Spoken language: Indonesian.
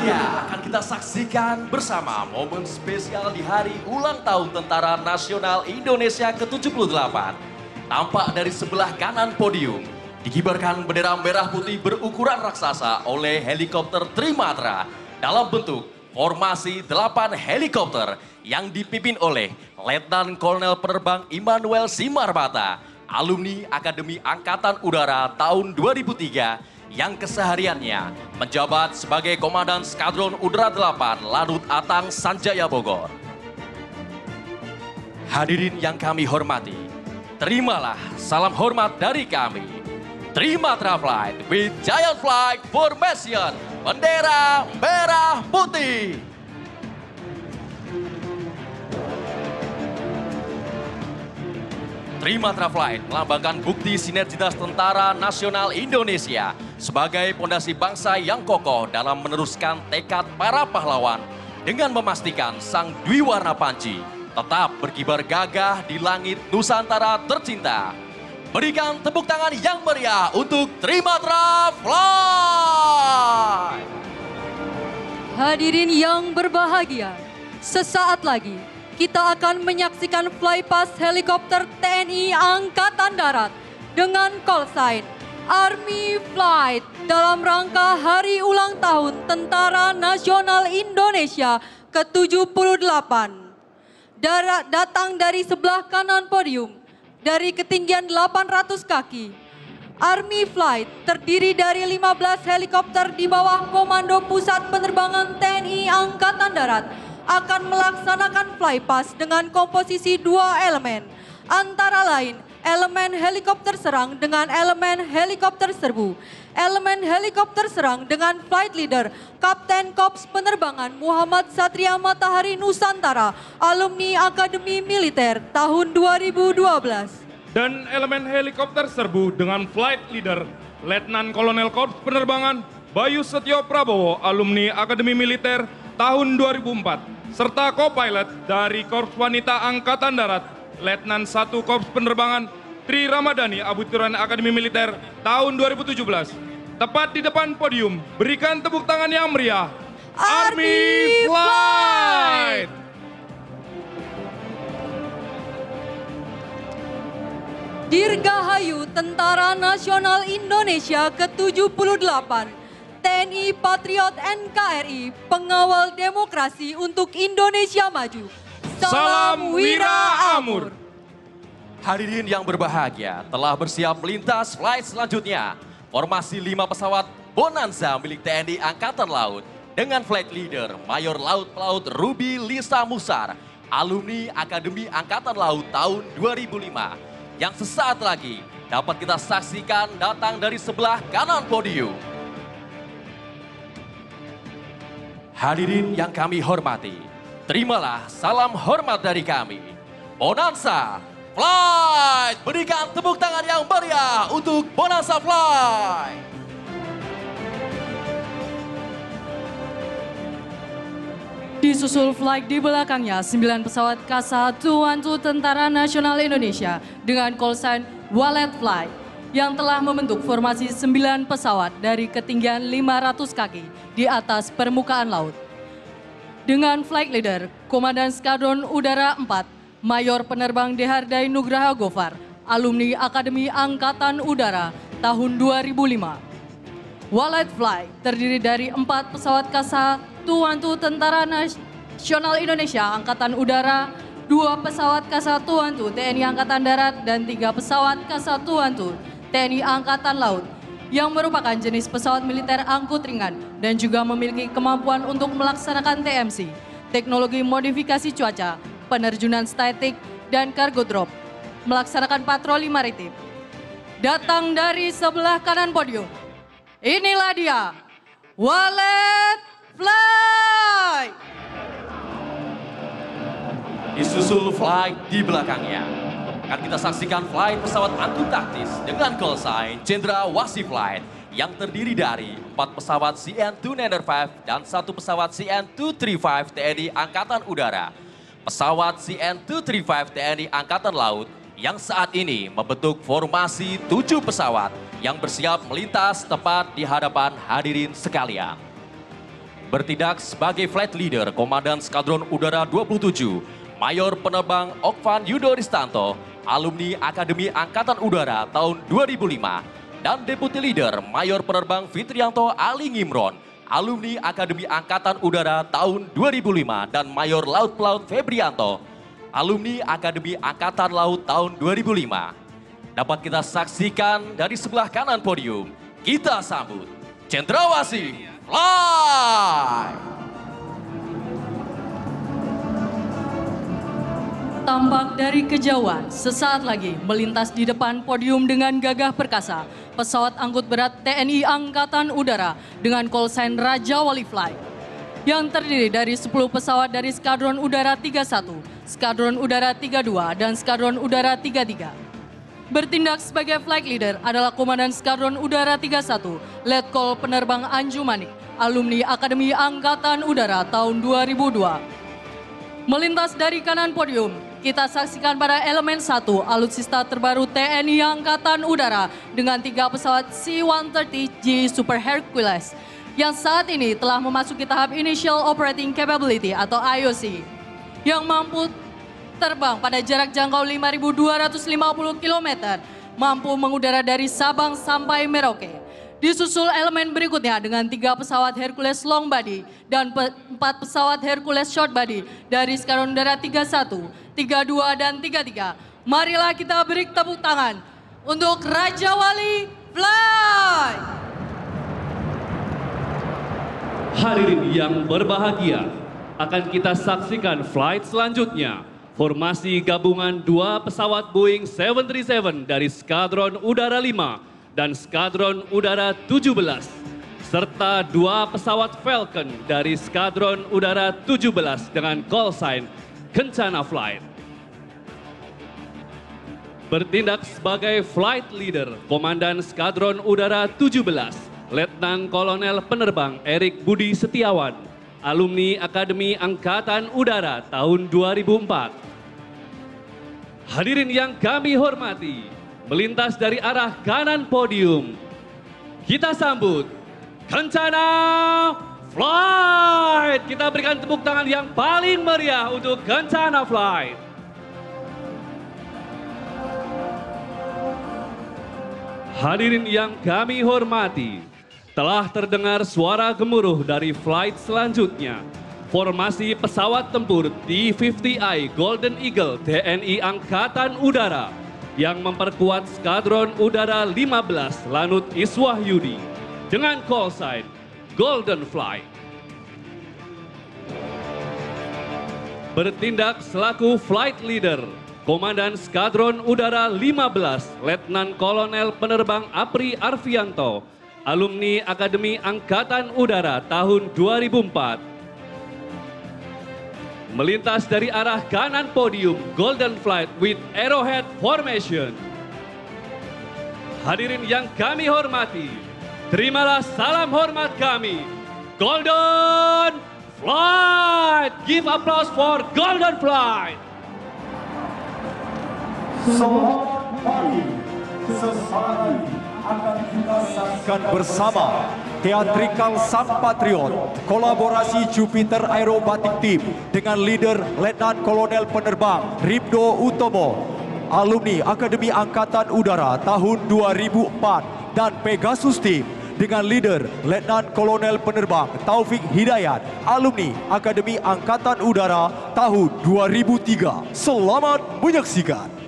Ya, akan kita saksikan bersama momen spesial di hari ulang tahun Tentara Nasional Indonesia ke-78. Tampak dari sebelah kanan podium, dikibarkan bendera merah putih berukuran raksasa oleh helikopter Trimatra dalam bentuk formasi 8 helikopter yang dipimpin oleh Letnan Kolonel Penerbang Immanuel Simarbata, alumni Akademi Angkatan Udara tahun 2003 yang kesehariannya menjabat sebagai Komandan Skadron Udara 8 Lanut Atang Sanjaya Bogor. Hadirin yang kami hormati, terimalah salam hormat dari kami. Terima Flight with Giant Flight Formation, bendera merah putih. Trimatra Flight melambangkan bukti sinergitas Tentara Nasional Indonesia sebagai pondasi bangsa yang kokoh dalam meneruskan tekad para pahlawan dengan memastikan sang Dwi Warna Panci tetap berkibar gagah di langit Nusantara tercinta. Berikan tepuk tangan yang meriah untuk Trimatra Flight! Hadirin yang berbahagia, sesaat lagi kita akan menyaksikan flypast helikopter TNI Angkatan Darat dengan call sign Army Flight dalam rangka hari ulang tahun Tentara Nasional Indonesia ke-78. Darat datang dari sebelah kanan podium dari ketinggian 800 kaki. Army Flight terdiri dari 15 helikopter di bawah Komando Pusat Penerbangan TNI Angkatan Darat akan melaksanakan flypast dengan komposisi dua elemen, antara lain elemen helikopter serang dengan elemen helikopter serbu. Elemen helikopter serang dengan flight leader Kapten Kops Penerbangan Muhammad Satria Matahari Nusantara, alumni Akademi Militer tahun 2012. Dan elemen helikopter serbu dengan flight leader Letnan Kolonel Korps Penerbangan Bayu Setio Prabowo, alumni Akademi Militer tahun 2004 serta co-pilot dari Korps Wanita Angkatan Darat, Letnan 1 Korps Penerbangan Tri Ramadhani Abituran Akademi Militer tahun 2017. Tepat di depan podium, berikan tepuk tangan yang meriah. Army Flight! Dirgahayu Tentara Nasional Indonesia ke-78 TNI Patriot NKRI, pengawal demokrasi untuk Indonesia maju. Salam Wira Amur. Hadirin yang berbahagia telah bersiap melintas flight selanjutnya. Formasi lima pesawat Bonanza milik TNI Angkatan Laut dengan flight leader Mayor Laut Pelaut Ruby Lisa Musar, alumni Akademi Angkatan Laut tahun 2005 yang sesaat lagi dapat kita saksikan datang dari sebelah kanan podium. Hadirin yang kami hormati, terimalah salam hormat dari kami. Bonanza Flight, berikan tepuk tangan yang meriah untuk Bonanza Flight. Disusul flight di belakangnya 9 pesawat K112 Tentara Nasional Indonesia dengan call sign Wallet Flight yang telah membentuk formasi 9 pesawat dari ketinggian 500 kaki di atas permukaan laut. Dengan flight leader, Komandan Skadron Udara 4, Mayor Penerbang Dehardai Nugraha Gofar, alumni Akademi Angkatan Udara tahun 2005. Wallet Fly terdiri dari empat pesawat kasa Tuantu Tentara Nasional Indonesia Angkatan Udara, dua pesawat kasa Tuantu TNI Angkatan Darat, dan tiga pesawat kasa Tuantu TNI Angkatan Laut yang merupakan jenis pesawat militer angkut ringan dan juga memiliki kemampuan untuk melaksanakan TMC, teknologi modifikasi cuaca, penerjunan statik, dan cargo drop, melaksanakan patroli maritim. Datang dari sebelah kanan podium, inilah dia, Wallet Fly! Disusul flight di belakangnya akan kita saksikan flight pesawat angkut taktis dengan call sign Cendra Wasi Flight yang terdiri dari empat pesawat CN-295 dan satu pesawat CN-235 TNI Angkatan Udara. Pesawat CN-235 TNI Angkatan Laut yang saat ini membentuk formasi tujuh pesawat yang bersiap melintas tepat di hadapan hadirin sekalian. Bertindak sebagai flight leader Komandan Skadron Udara 27, Mayor Penerbang Okvan Yudo Ristanto, alumni Akademi Angkatan Udara tahun 2005, dan Deputi Leader Mayor Penerbang Fitrianto Ali Ngimron, alumni Akademi Angkatan Udara tahun 2005, dan Mayor Laut Pelaut Febrianto, alumni Akademi Angkatan Laut tahun 2005. Dapat kita saksikan dari sebelah kanan podium, kita sambut Cendrawasih Fly! Tampak dari kejauhan, sesaat lagi melintas di depan podium dengan gagah perkasa, pesawat angkut berat TNI Angkatan Udara dengan call sign Raja Wali Fly. Yang terdiri dari 10 pesawat dari Skadron Udara 31, Skadron Udara 32, dan Skadron Udara 33. Bertindak sebagai flight leader adalah Komandan Skadron Udara 31, Letkol Penerbang Anju Manik, alumni Akademi Angkatan Udara tahun 2002. Melintas dari kanan podium, kita saksikan pada elemen 1 alutsista terbaru TNI Angkatan Udara dengan tiga pesawat C-130J Super Hercules yang saat ini telah memasuki tahap Initial Operating Capability atau IOC yang mampu terbang pada jarak jangkau 5.250 km, mampu mengudara dari Sabang sampai Merauke. Disusul elemen berikutnya dengan tiga pesawat Hercules long body dan empat pesawat Hercules short body dari Skadron Udara 31, 32, dan 33. Marilah kita beri tepuk tangan untuk Raja Wali Fly! Hadirin yang berbahagia, akan kita saksikan flight selanjutnya. Formasi gabungan dua pesawat Boeing 737 dari Skadron Udara 5 dan Skadron Udara 17 serta dua pesawat Falcon dari Skadron Udara 17 dengan call sign Kencana Flight. Bertindak sebagai flight leader Komandan Skadron Udara 17, Letnan Kolonel Penerbang Erik Budi Setiawan, alumni Akademi Angkatan Udara tahun 2004. Hadirin yang kami hormati, melintas dari arah kanan podium, kita sambut Kencana Flight. Kita berikan tepuk tangan yang paling meriah untuk Kencana Flight. Hadirin yang kami hormati, telah terdengar suara gemuruh dari flight selanjutnya. Formasi pesawat tempur T-50I Golden Eagle TNI Angkatan Udara yang memperkuat Skadron Udara 15 Lanut Iswahyudi dengan call sign Golden Flight. Bertindak selaku flight leader, Komandan Skadron Udara 15, Letnan Kolonel Penerbang Apri Arfianto, alumni Akademi Angkatan Udara tahun 2004. Melintas dari arah kanan podium Golden Flight with Arrowhead Formation. Hadirin yang kami hormati, terimalah salam hormat kami. Golden Flight! Give applause for Golden Flight! Selamat pagi. Akan kita saksikan bersama Theatrical Sun Patriot, kolaborasi Jupiter Aerobatic Team dengan leader Letnan Kolonel Penerbang Ribdo Utomo, alumni Akademi Angkatan Udara tahun 2004 dan Pegasus Team dengan leader Letnan Kolonel Penerbang Taufik Hidayat, alumni Akademi Angkatan Udara tahun 2003. Selamat menyaksikan.